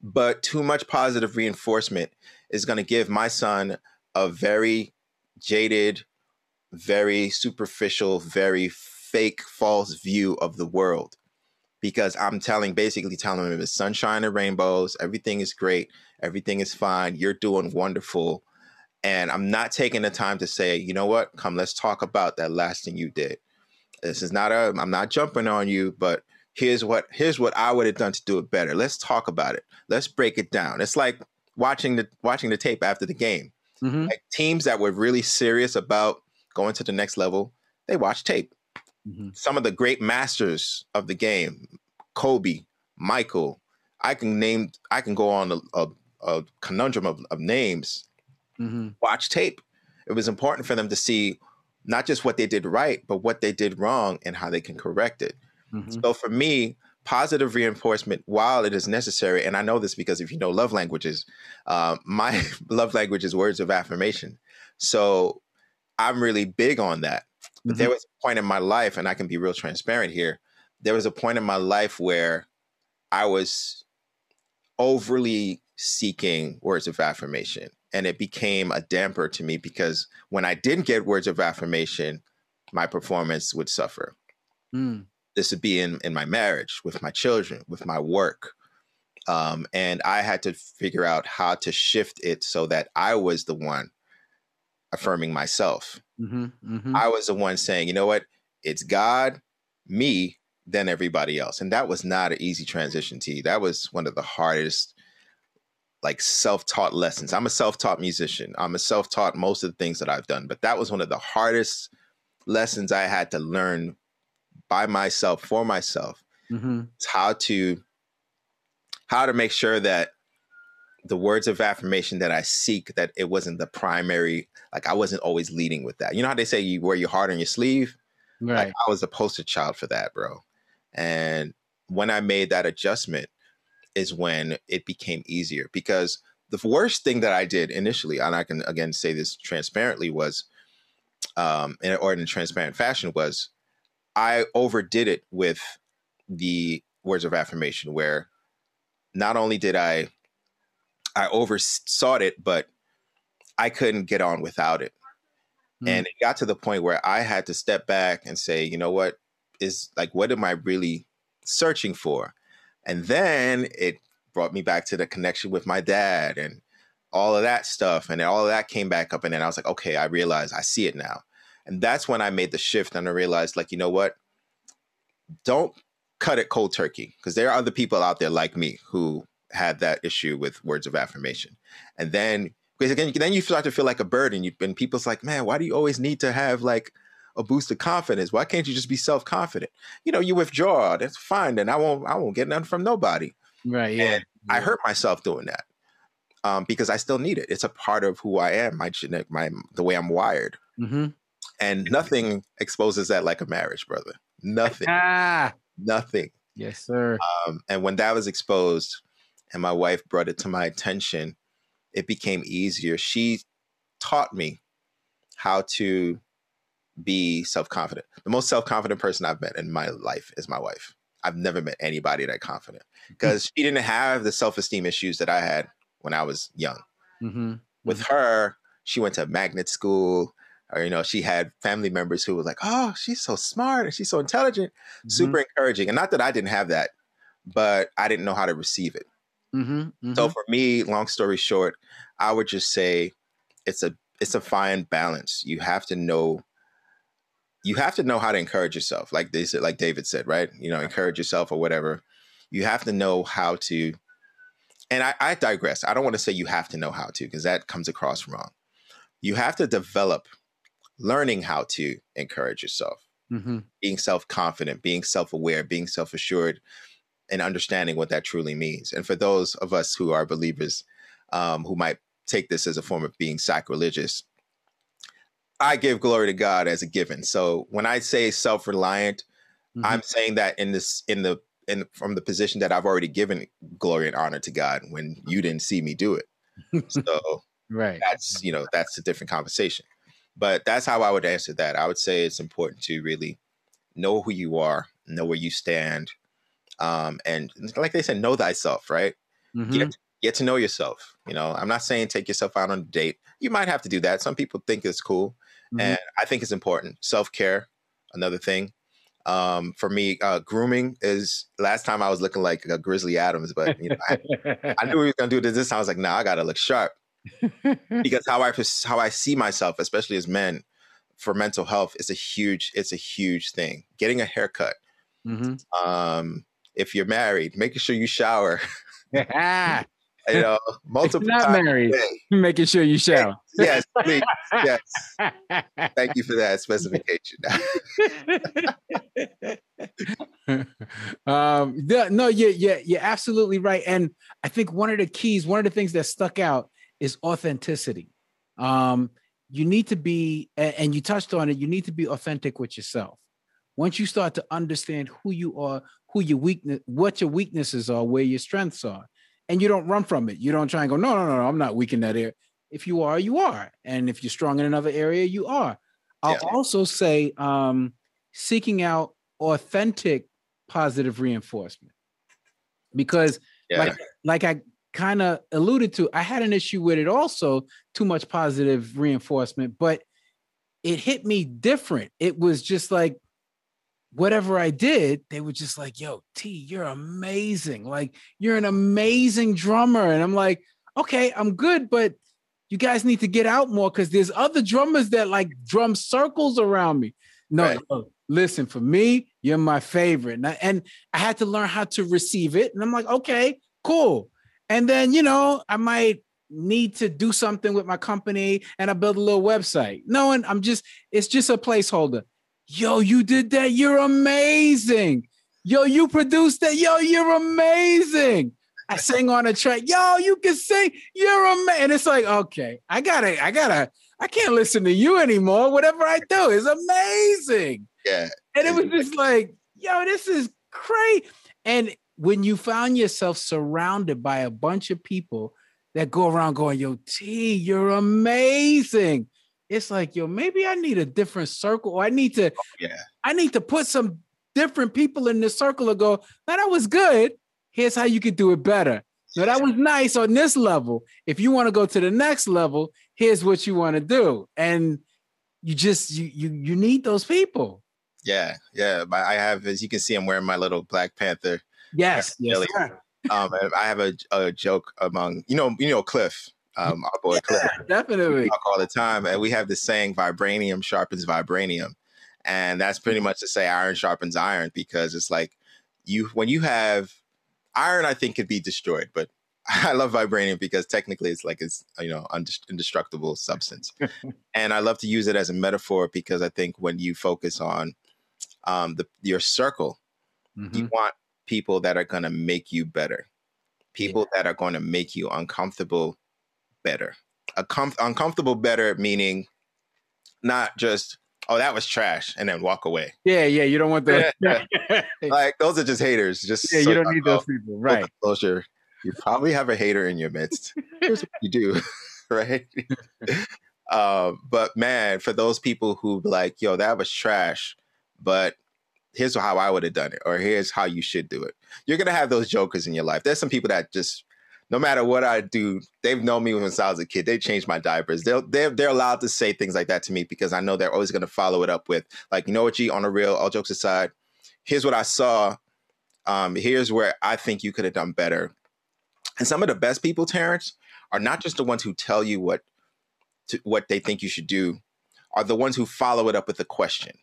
But too much positive reinforcement is going to give my son a very jaded very superficial, very fake, false view of the world because I'm telling, basically telling them it's sunshine and rainbows, everything is great, everything is fine, you're doing wonderful. And I'm not taking the time to say, you know what, come, let's talk about that last thing you did. This is not a, I'm not jumping on you, but here's what, here's what I would have done to do it better. Let's talk about it. Let's break it down. It's like watching the, watching the tape after the game. Mm-hmm. Like teams that were really serious about going to the next level, they watch tape. Mm-hmm. Some of the great masters of the game, Kobe, Michael. I can name. I can go on a, a, a conundrum of, of names. Mm-hmm. Watch tape. It was important for them to see not just what they did right, but what they did wrong and how they can correct it. Mm-hmm. So for me, positive reinforcement, while it is necessary, and I know this because if you know love languages, uh, my love language is words of affirmation. So I'm really big on that. But mm-hmm. there was a point in my life, and I can be real transparent here. There was a point in my life where I was overly seeking words of affirmation. And it became a damper to me because when I didn't get words of affirmation, my performance would suffer. Mm. This would be in, in my marriage, with my children, with my work. Um, and I had to figure out how to shift it so that I was the one affirming myself. Mm-hmm, mm-hmm. I was the one saying, you know what? It's God, me, then everybody else. And that was not an easy transition to you. That was one of the hardest, like self taught lessons. I'm a self taught musician. I'm a self taught most of the things that I've done, but that was one of the hardest lessons I had to learn by myself for myself. Mm-hmm. how to how to make sure that the words of affirmation that I seek that it wasn't the primary like I wasn't always leading with that. You know how they say you wear your heart on your sleeve? Right. Like I was a poster child for that, bro. And when I made that adjustment is when it became easier because the worst thing that I did initially, and I can again say this transparently, was um in, or in a transparent fashion was I overdid it with the words of affirmation where not only did I I oversaw it, but I couldn't get on without it. Mm. And it got to the point where I had to step back and say, you know what is like, what am I really searching for? And then it brought me back to the connection with my dad and all of that stuff. And all of that came back up. And then I was like, okay, I realize I see it now. And that's when I made the shift and I realized, like, you know what? Don't cut it cold turkey because there are other people out there like me who had that issue with words of affirmation. And then because again, then you start to feel like a burden. You and people's like, man, why do you always need to have like a boost of confidence? Why can't you just be self confident? You know, you withdraw. That's fine. Then I won't. I won't get nothing from nobody. Right. Yeah. And yeah. I hurt myself doing that um, because I still need it. It's a part of who I am. My genetic, my the way I'm wired. Mm-hmm. And nothing exposes that like a marriage, brother. Nothing. Ah. Nothing. Yes, sir. Um, and when that was exposed, and my wife brought it to my attention, it became easier. She taught me how to be self confident. The most self confident person I've met in my life is my wife. I've never met anybody that confident because she didn't have the self esteem issues that I had when I was young. Mm-hmm. With mm-hmm. her, she went to magnet school, or you know, she had family members who was like, "Oh, she's so smart and she's so intelligent," mm-hmm. super encouraging. And not that I didn't have that, but I didn't know how to receive it. Mm-hmm, mm-hmm. So for me, long story short, I would just say it's a it's a fine balance. You have to know you have to know how to encourage yourself. Like they said, like David said, right? You know, encourage yourself or whatever. You have to know how to and I, I digress. I don't want to say you have to know how to, because that comes across wrong. You have to develop learning how to encourage yourself. Mm-hmm. Being self confident, being self aware, being self assured, and understanding what that truly means. And for those of us who are believers um, who might take this as a form of being sacrilegious, I give glory to God as a given. So when I say self-reliant, mm-hmm. I'm saying that in this in the in from the position that I've already given glory and honor to God when you didn't see me do it. So right. That's you know, that's a different conversation. But that's how I would answer that. I would say it's important to really know who you are, know where you stand, um, and like they said, know thyself, right? Mm-hmm. Get get to know yourself. You know, I'm not saying take yourself out on a date. You might have to do that. Some people think it's cool, mm-hmm. and I think it's important. Self care, another thing. Um, for me, uh, grooming is. Last time I was looking like a Grizzly Adams, but you know, I, I knew we were gonna do this. This time I was like, nah, I gotta look sharp because how I how I see myself, especially as men, for mental health is a huge. It's a huge thing. Getting a haircut. Mm-hmm. Um, if you're married, making sure you shower. you know, multiple not married, making sure you shower. Yes, please. Yes. Thank you for that specification. um, the, no, yeah, yeah, you're absolutely right. And I think one of the keys, one of the things that stuck out is authenticity. Um, you need to be, and you touched on it, you need to be authentic with yourself. Once you start to understand who you are, who your weakness, what your weaknesses are, where your strengths are, and you don't run from it. You don't try and go, no, no, no, no I'm not weak in that area. If you are, you are. And if you're strong in another area, you are. I'll yeah. also say um, seeking out authentic positive reinforcement. Because yeah. like, like I kind of alluded to, I had an issue with it also, too much positive reinforcement, but it hit me different. It was just like whatever I did, they were just like, yo, T, you're amazing. Like, you're an amazing drummer. And I'm like, okay, I'm good, but you guys need to get out more because there's other drummers that like drum circles around me. No, right. no, listen, for me, you're my favorite. And I, and I had to learn how to receive it. And I'm like, okay, cool. And then, you know, I might need to do something with my company and I build a little website. No, and I'm just, it's just a placeholder. Yo, you did that. You're amazing. Yo, you produced that. Yo, you're amazing. I sang on a track. Yo, you can sing. You're amazing. And it's like, okay, I gotta, I gotta, I can't listen to you anymore. Whatever I do is amazing. Yeah. And it was just like, yo, this is great. And when you found yourself surrounded by a bunch of people that go around going, yo, T, you're amazing it's like, yo, maybe I need a different circle, or I need to, oh, yeah, I need to put some different people in this circle and go, now that was good. Here's how you could do it better. No, that was nice on this level. If you want to go to the next level, here's what you want to do. And you just you you you need those people. Yeah, yeah. I have, as you can see, I'm wearing my little Black Panther. Yes, yes. Um, I have a, a joke among you know you know Cliff um, our boy yeah, Definitely. We talk all the time. And we have this saying, vibranium sharpens vibranium. And that's pretty much to say iron sharpens iron because it's like you, when you have iron, I think could be destroyed, but I love vibranium because technically it's like it's you know indestructible substance, and I love to use it as a metaphor because I think when you focus on um, the your circle, mm-hmm. you want people that are going to make you better, people yeah. that are going to make you uncomfortable better. A com- uncomfortable better meaning not just oh that was trash and then walk away. Yeah, yeah, you don't want that. like those are just haters. Just yeah, so you don't need those people, right? Closure. You probably have a hater in your midst. Here's what you do, right? uh, but man, for those people who like, yo, that was trash, but here's how I would have done it, or here's how you should do it. You're gonna have those jokers in your life. There's some people that just no matter what I do, they've known me since I was a kid. They changed my diapers. They're they're they're allowed to say things like that to me because I know they're always going to follow it up with like, you know what, G, on a real, all jokes aside, here's what I saw. Um, here's where I think you could have done better. And some of the best people, Terrence, are not just the ones who tell you what to, what they think you should do, are the ones who follow it up with a question.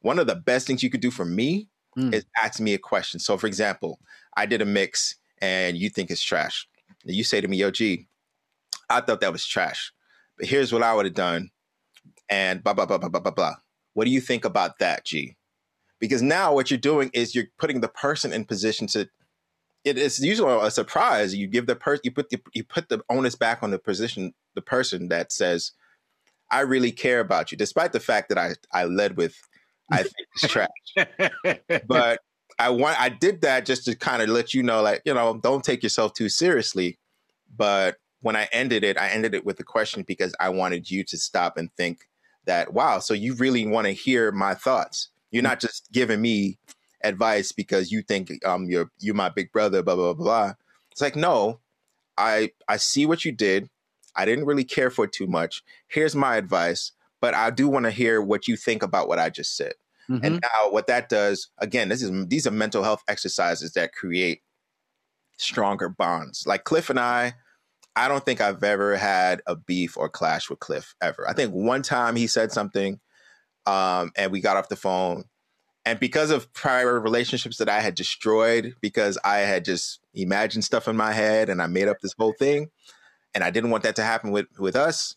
One of the best things you could do for me mm. is ask me a question. So, for example, I did a mix and you think it's trash you say to me, yo, G, I thought that was trash, but here's what I would have done. And blah, blah, blah, blah, blah, blah, blah. What do you think about that, G? Because now what you're doing is you're putting the person in position to, it is usually a surprise. You give the person, you put the, you put the onus back on the position, the person that says, I really care about you, despite the fact that I, I led with, I think it's trash. but I want I did that just to kind of let you know, like, you know, don't take yourself too seriously. But when I ended it, I ended it with a question because I wanted you to stop and think that, wow, so you really want to hear my thoughts. You're not just giving me advice because you think um you're you're my big brother, blah blah blah blah. It's like, no, I I see what you did. I didn't really care for it too much. Here's my advice, but I do want to hear what you think about what I just said. Mm-hmm. And now what that does, again, this is these are mental health exercises that create stronger bonds. Like Cliff and I, I don't think I've ever had a beef or clash with Cliff ever. I think one time he said something um, and we got off the phone. And because of prior relationships that I had destroyed, because I had just imagined stuff in my head and I made up this whole thing, and I didn't want that to happen with with us,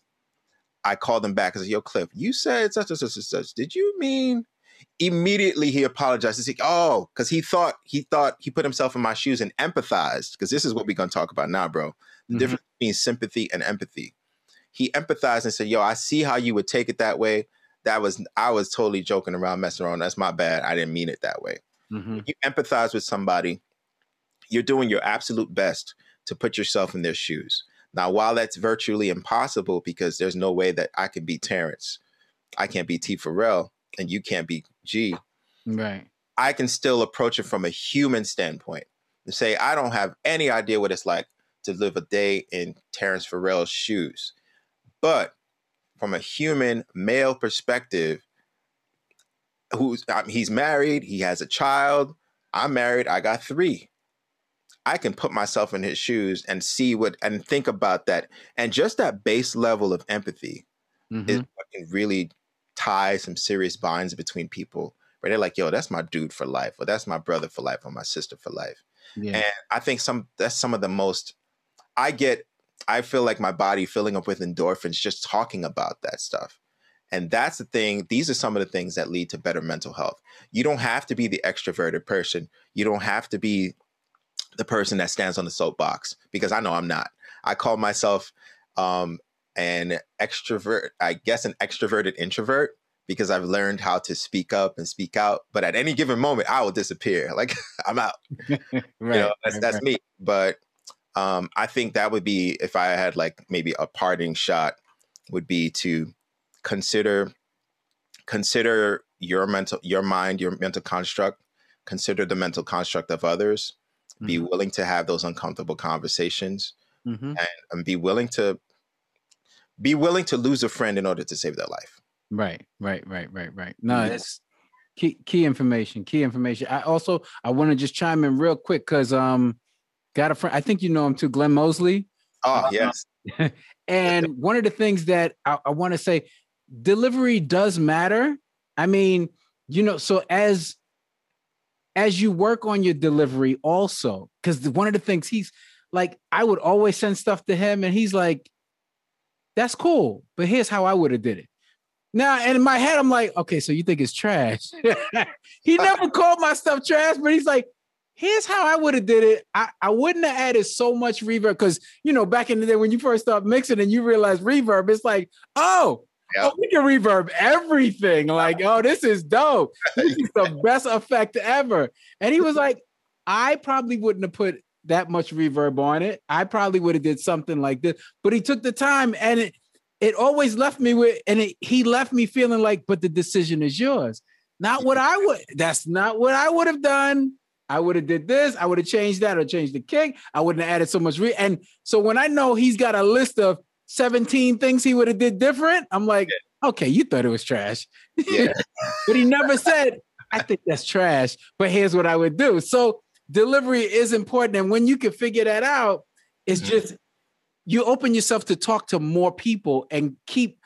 I called him back and said, "Yo, Cliff, you said such and such and such. Did you mean?" Immediately he apologized. He's like, "Oh, because he thought he thought he put himself in my shoes and empathized. Because this is what we're gonna talk about now, bro. The mm-hmm. difference between sympathy and empathy. He empathized and said, "Yo, I see how you would take it that way." that was I was totally joking around, messing around. That's my bad. I didn't mean it that way. Mm-hmm. you empathize with somebody, you're doing your absolute best to put yourself in their shoes. Now, while that's virtually impossible because there's no way that I can be Terrence, I can't be T Pharrell, and you can't be G. Right. I can still approach it from a human standpoint and say, I don't have any idea what it's like to live a day in Terrence Pharrell's shoes. But from a human male perspective who's he's married he has a child i'm married i got three i can put myself in his shoes and see what and think about that and just that base level of empathy mm-hmm. is what can really tie some serious bonds between people where they're like yo that's my dude for life or that's my brother for life or my sister for life yeah. and i think some that's some of the most i get I feel like my body filling up with endorphins just talking about that stuff. And that's the thing. These are some of the things that lead to better mental health. You don't have to be the extroverted person. You don't have to be the person that stands on the soapbox because I know I'm not. I call myself um, an extrovert, I guess an extroverted introvert because I've learned how to speak up and speak out. But at any given moment, I will disappear. Like I'm out. right, you know, that's, that's right. me. But um, I think that would be if I had like maybe a parting shot would be to consider consider your mental your mind your mental construct consider the mental construct of others mm-hmm. be willing to have those uncomfortable conversations mm-hmm. and, and be willing to be willing to lose a friend in order to save their life right right right right right no it's key key information key information i also i want to just chime in real quick because um got a friend. I think you know him too, Glenn Mosley. Oh yes. and one of the things that I, I want to say, delivery does matter. I mean, you know, so as as you work on your delivery, also, because one of the things he's like, I would always send stuff to him, and he's like, "That's cool, but here's how I would have did it." Now, and in my head, I'm like, okay, so you think it's trash? he never called my stuff trash, but he's like, here's how I would have did it. I, I wouldn't have added so much reverb because you know back in the day when you first start mixing and you realize reverb, it's like, oh, yep. oh we can reverb everything. Like, oh, this is dope. This is the best effect ever. And he was like, I probably wouldn't have put that much reverb on it. I probably would have did something like this, but he took the time and it it always left me with and it, he left me feeling like, but the decision is yours. Not what I would. That's not what I would have done I would have did this. I would have changed that or changed the kick. I wouldn't have added so much. Re- and so when I know he's got a list of 17 things he would have did different, I'm like, yeah. okay, you thought it was trash. Yeah. but he never said, I think that's trash, but here's what I would do. So delivery is important. And when you can figure that out, it's mm-hmm. just you open yourself to talk to more people and keep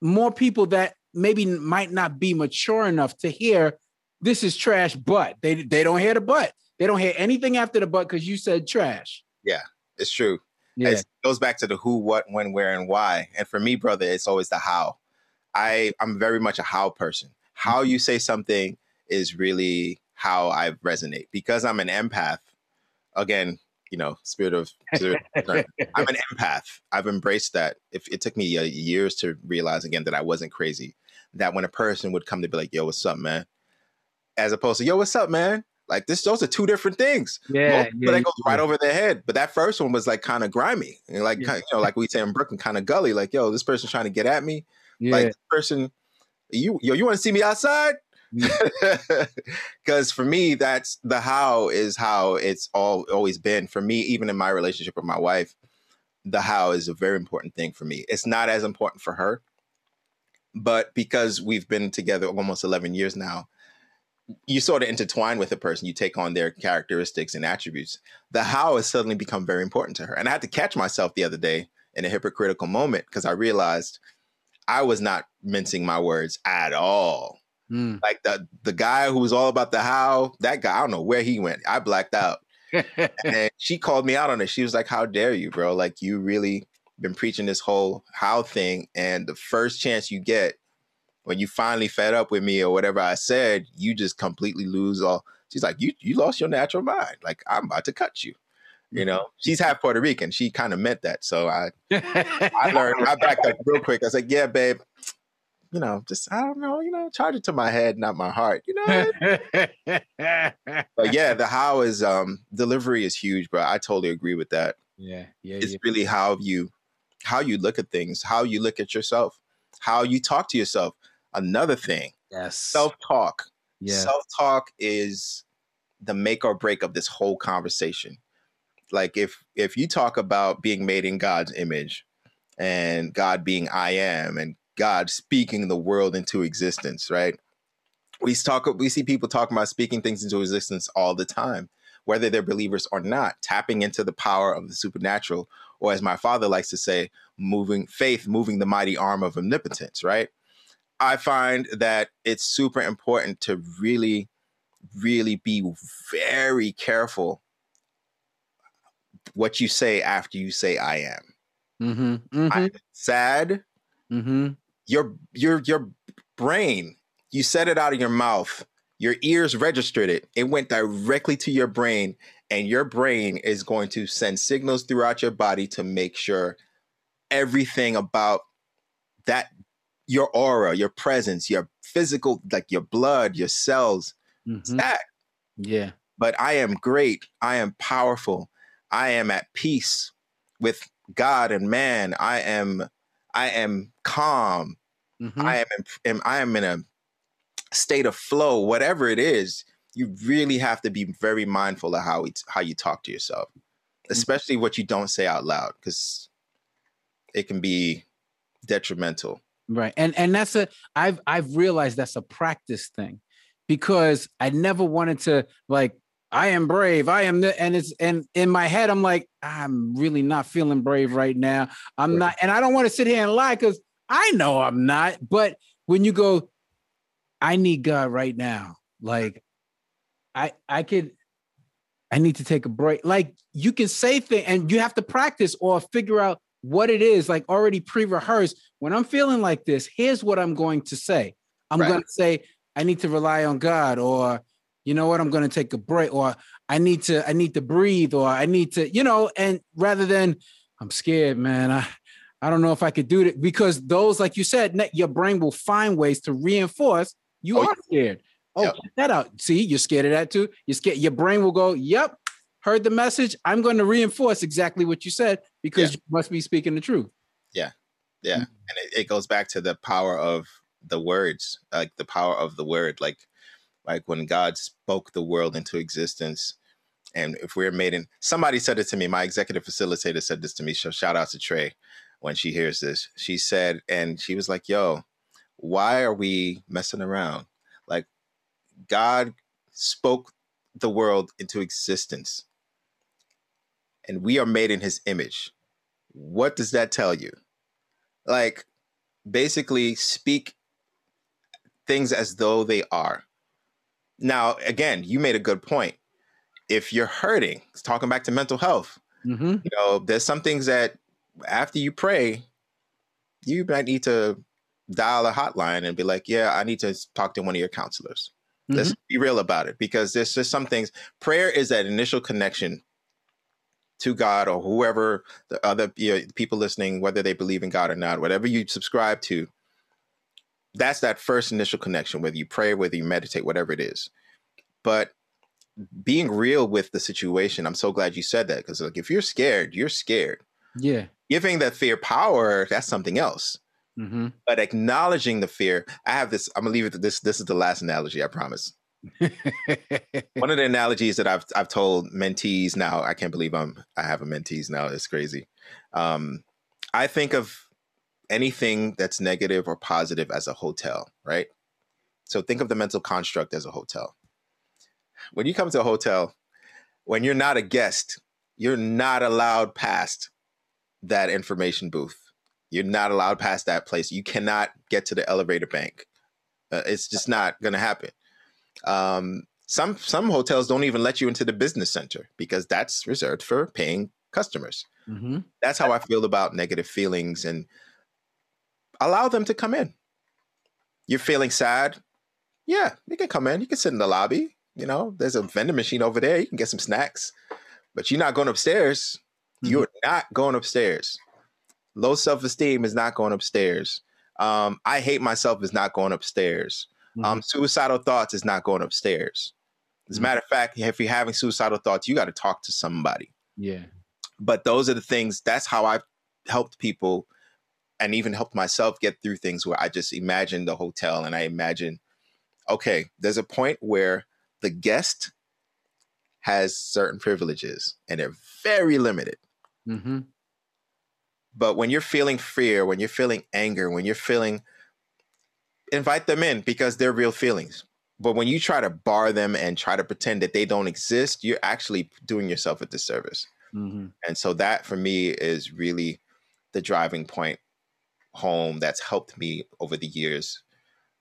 more people that maybe might not be mature enough to hear this is trash, but they they don't hear the but. They don't hear anything after the but because you said trash. Yeah, it's true. Yeah. It goes back to the who, what, when, where, and why. And for me, brother, it's always the how. I I'm very much a how person. How mm-hmm. you say something is really how I resonate because I'm an empath. Again, you know, spirit of I'm an empath. I've embraced that. If it took me uh, years to realize again that I wasn't crazy, that when a person would come to be like, "Yo, what's up, man?" as opposed to yo, what's up, man? Like this, those are two different things. Yeah, Most yeah that goes right over their head. But that first one was like kind of grimy, and like yeah. you know, like we say in Brooklyn, kind of gully. Like yo, this person's trying to get at me. Yeah. Like person, you yo, you want to see me outside? Because for me, that's the how is how it's all always been for me. Even in my relationship with my wife, the how is a very important thing for me. It's not as important for her, but because we've been together almost 11 years now, you sort of intertwine with a person, you take on their characteristics and attributes. The how has suddenly become very important to her. And I had to catch myself the other day in a hypocritical moment because I realized I was not mincing my words at all. Mm. Like the the guy who was all about the how, that guy, I don't know where he went. I blacked out. and she called me out on it. She was like, How dare you, bro? Like you really been preaching this whole how thing. And the first chance you get, when you finally fed up with me or whatever I said, you just completely lose all. She's like, You you lost your natural mind. Like, I'm about to cut you. You know, she's half Puerto Rican. She kind of meant that. So I I learned, I backed up real quick. I was like, Yeah, babe, you know, just I don't know, you know, charge it to my head, not my heart, you know. but yeah, the how is um delivery is huge, bro. I totally agree with that. Yeah, yeah. It's yeah. really how you how you look at things, how you look at yourself, how you talk to yourself. Another thing. Yes. Self-talk. Yeah. Self-talk is the make or break of this whole conversation. Like if if you talk about being made in God's image and God being I am and God speaking the world into existence, right? We talk we see people talking about speaking things into existence all the time, whether they're believers or not, tapping into the power of the supernatural, or as my father likes to say, moving faith, moving the mighty arm of omnipotence, right? I find that it's super important to really, really be very careful what you say after you say I am. Mm-hmm, mm-hmm. I'm sad. Mm-hmm your your your brain you said it out of your mouth your ears registered it it went directly to your brain and your brain is going to send signals throughout your body to make sure everything about that your aura your presence your physical like your blood your cells mm-hmm. that yeah but i am great i am powerful i am at peace with god and man i am i am calm Mm-hmm. I am in, I am in a state of flow, whatever it is. You really have to be very mindful of how it's how you talk to yourself, mm-hmm. especially what you don't say out loud, because it can be detrimental. Right, and and that's a I've I've realized that's a practice thing, because I never wanted to like I am brave. I am the, and it's and in my head I'm like I'm really not feeling brave right now. I'm not, and I don't want to sit here and lie because I know I'm not, but when you go, I need God right now. Like, I I could, I need to take a break. Like you can say things, and you have to practice or figure out what it is. Like already pre-rehearsed. When I'm feeling like this, here's what I'm going to say. I'm right. going to say I need to rely on God, or you know what, I'm going to take a break, or I need to I need to breathe, or I need to, you know, and rather than I'm scared, man. I I don't know if I could do it because those, like you said, your brain will find ways to reinforce you oh, are scared. Oh, yep. check that out. See, you're scared of that too. You're scared. Your brain will go, "Yep, heard the message. I'm going to reinforce exactly what you said because yeah. you must be speaking the truth." Yeah, yeah, mm-hmm. and it, it goes back to the power of the words, like the power of the word, like like when God spoke the world into existence. And if we're made in, somebody said it to me. My executive facilitator said this to me. So shout out to Trey when she hears this. She said, and she was like, yo, why are we messing around? Like, God spoke the world into existence, and we are made in his image. What does that tell you? Like, basically, speak things as though they are. Now, again, you made a good point. If you're hurting, talking back to mental health, mm-hmm. you know, there's some things that after you pray, you might need to dial a hotline and be like, yeah, I need to talk to one of your counselors. Mm-hmm. Let's be real about it because there's just some things. Prayer is that initial connection to God or whoever the other you know, people listening, whether they believe in God or not, whatever you subscribe to. That's that first initial connection, whether you pray, whether you meditate, whatever it is. But being real with the situation, I'm so glad you said that because like if you're scared, you're scared. Yeah giving that fear power, that's something else. Mm-hmm. But acknowledging the fear, I have this. I'm gonna leave it. This this is the last analogy. I promise. One of the analogies that I've I've told mentees now, I can't believe I'm I have a mentees now. It's crazy. Um, I think of anything that's negative or positive as a hotel, right? So think of the mental construct as a hotel. When you come to a hotel, when you're not a guest, you're not allowed past that information booth. You're not allowed past that place. You cannot get to the elevator bank. Uh, it's just not going to happen. Um, some some hotels don't even let you into the business center because that's reserved for paying customers. Mm-hmm. That's how I feel about negative feelings and allow them to come in. You're feeling sad? Yeah, you can come in. You can sit in the lobby. You know, there's a vending machine over there. You can get some snacks, but you're not going upstairs. Mm-hmm. You're not going upstairs. Low self esteem is not going upstairs. Um, I hate myself is not going upstairs. Mm-hmm. Um, suicidal thoughts is not going upstairs. As a mm-hmm. matter of fact, if you're having suicidal thoughts, you got to talk to somebody. Yeah. But those are the things. That's how I've helped people, and even helped myself get through things where I just imagine the hotel and I imagine, okay, there's a point where the guest has certain privileges and they're very limited. Mm-hmm. But when you're feeling fear, when you're feeling anger, when you're feeling, invite them in because they're real feelings. But when you try to bar them and try to pretend that they don't exist, you're actually doing yourself a disservice. Mm-hmm. And so that for me is really the driving point home that's helped me over the years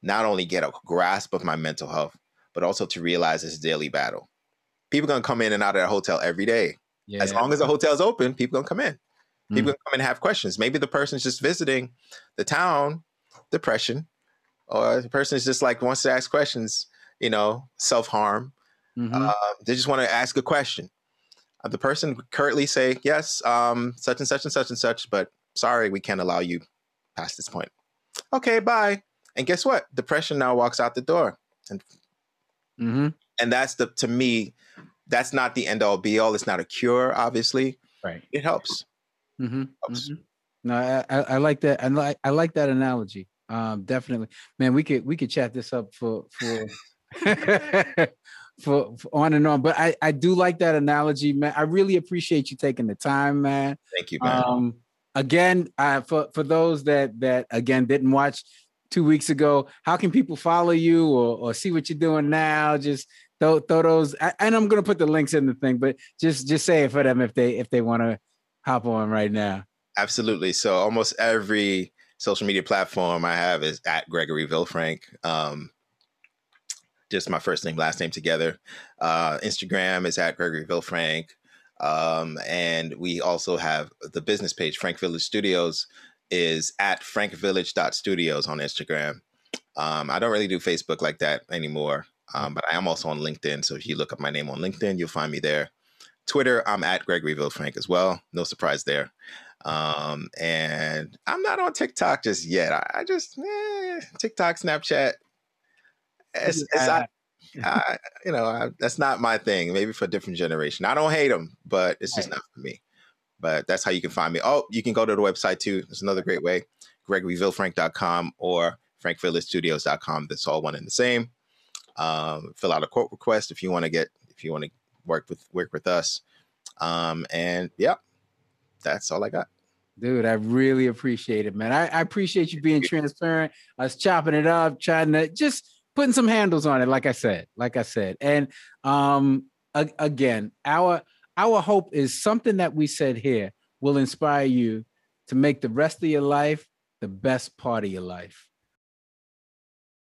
not only get a grasp of my mental health, but also to realize this daily battle. People gonna come in and out of that hotel every day. Yeah. As long as the hotel's open, people gonna come in. People mm. Gonna come and have questions. Maybe the person's just visiting the town, depression, or the person is just like wants to ask questions, you know, self harm. Mm-hmm. Uh, they just want to ask a question. Uh, the person currently say, yes, um, such and such and such and such, but sorry, we can't allow you past this point. Okay, bye. And guess what? Depression now walks out the door. And, mm-hmm. and that's the, to me, that's not the end all be all. It's not a cure, obviously. Right. It helps. Mm-hmm. Mm-hmm. No, I, I, I, like that. I like I like that analogy. Um, definitely, man. We could we could chat this up for for. for, for, on and on, but I I do like that analogy, man. I really appreciate you taking the time, man. Thank you, man. Um, again, uh, for for those that that again didn't watch two weeks ago, how can people follow you or or see what you're doing now? Just throw throw those, and I'm gonna put the links in the thing, but just just say it for them if they if they want to hop on right now? Absolutely. So almost every social media platform I have is at Gregory Villefrank. Um, just my first name, last name together. Uh, Instagram is at Gregory Villefrank. Um, and we also have the business page, Frank Village Studios, is at frankvillage.studios on Instagram. Um, I don't really do Facebook like that anymore, um, but I am also on LinkedIn. So if you look up my name on LinkedIn, you'll find me there. Twitter, I'm at Gregory Villefrank as well. No surprise there. Um, and I'm not on TikTok just yet. I, I just eh, TikTok, Snapchat. It's, it's I, I, you know, I, that's not my thing. Maybe for a different generation. I don't hate them, but it's just not for me. But that's how you can find me. Oh, you can go to the website too. It's another great way. GregoryVillefrank.com or FrankVillageStudios.com. That's all one and the same. Um, fill out a quote request if you want to get if you want to work with work with us. Um, and yeah, that's all I got. Dude, I really appreciate it, man. I, I appreciate you being transparent. Us chopping it up, trying to just putting some handles on it, like I said, like I said. And um, a- again, our our hope is something that we said here will inspire you to make the rest of your life the best part of your life.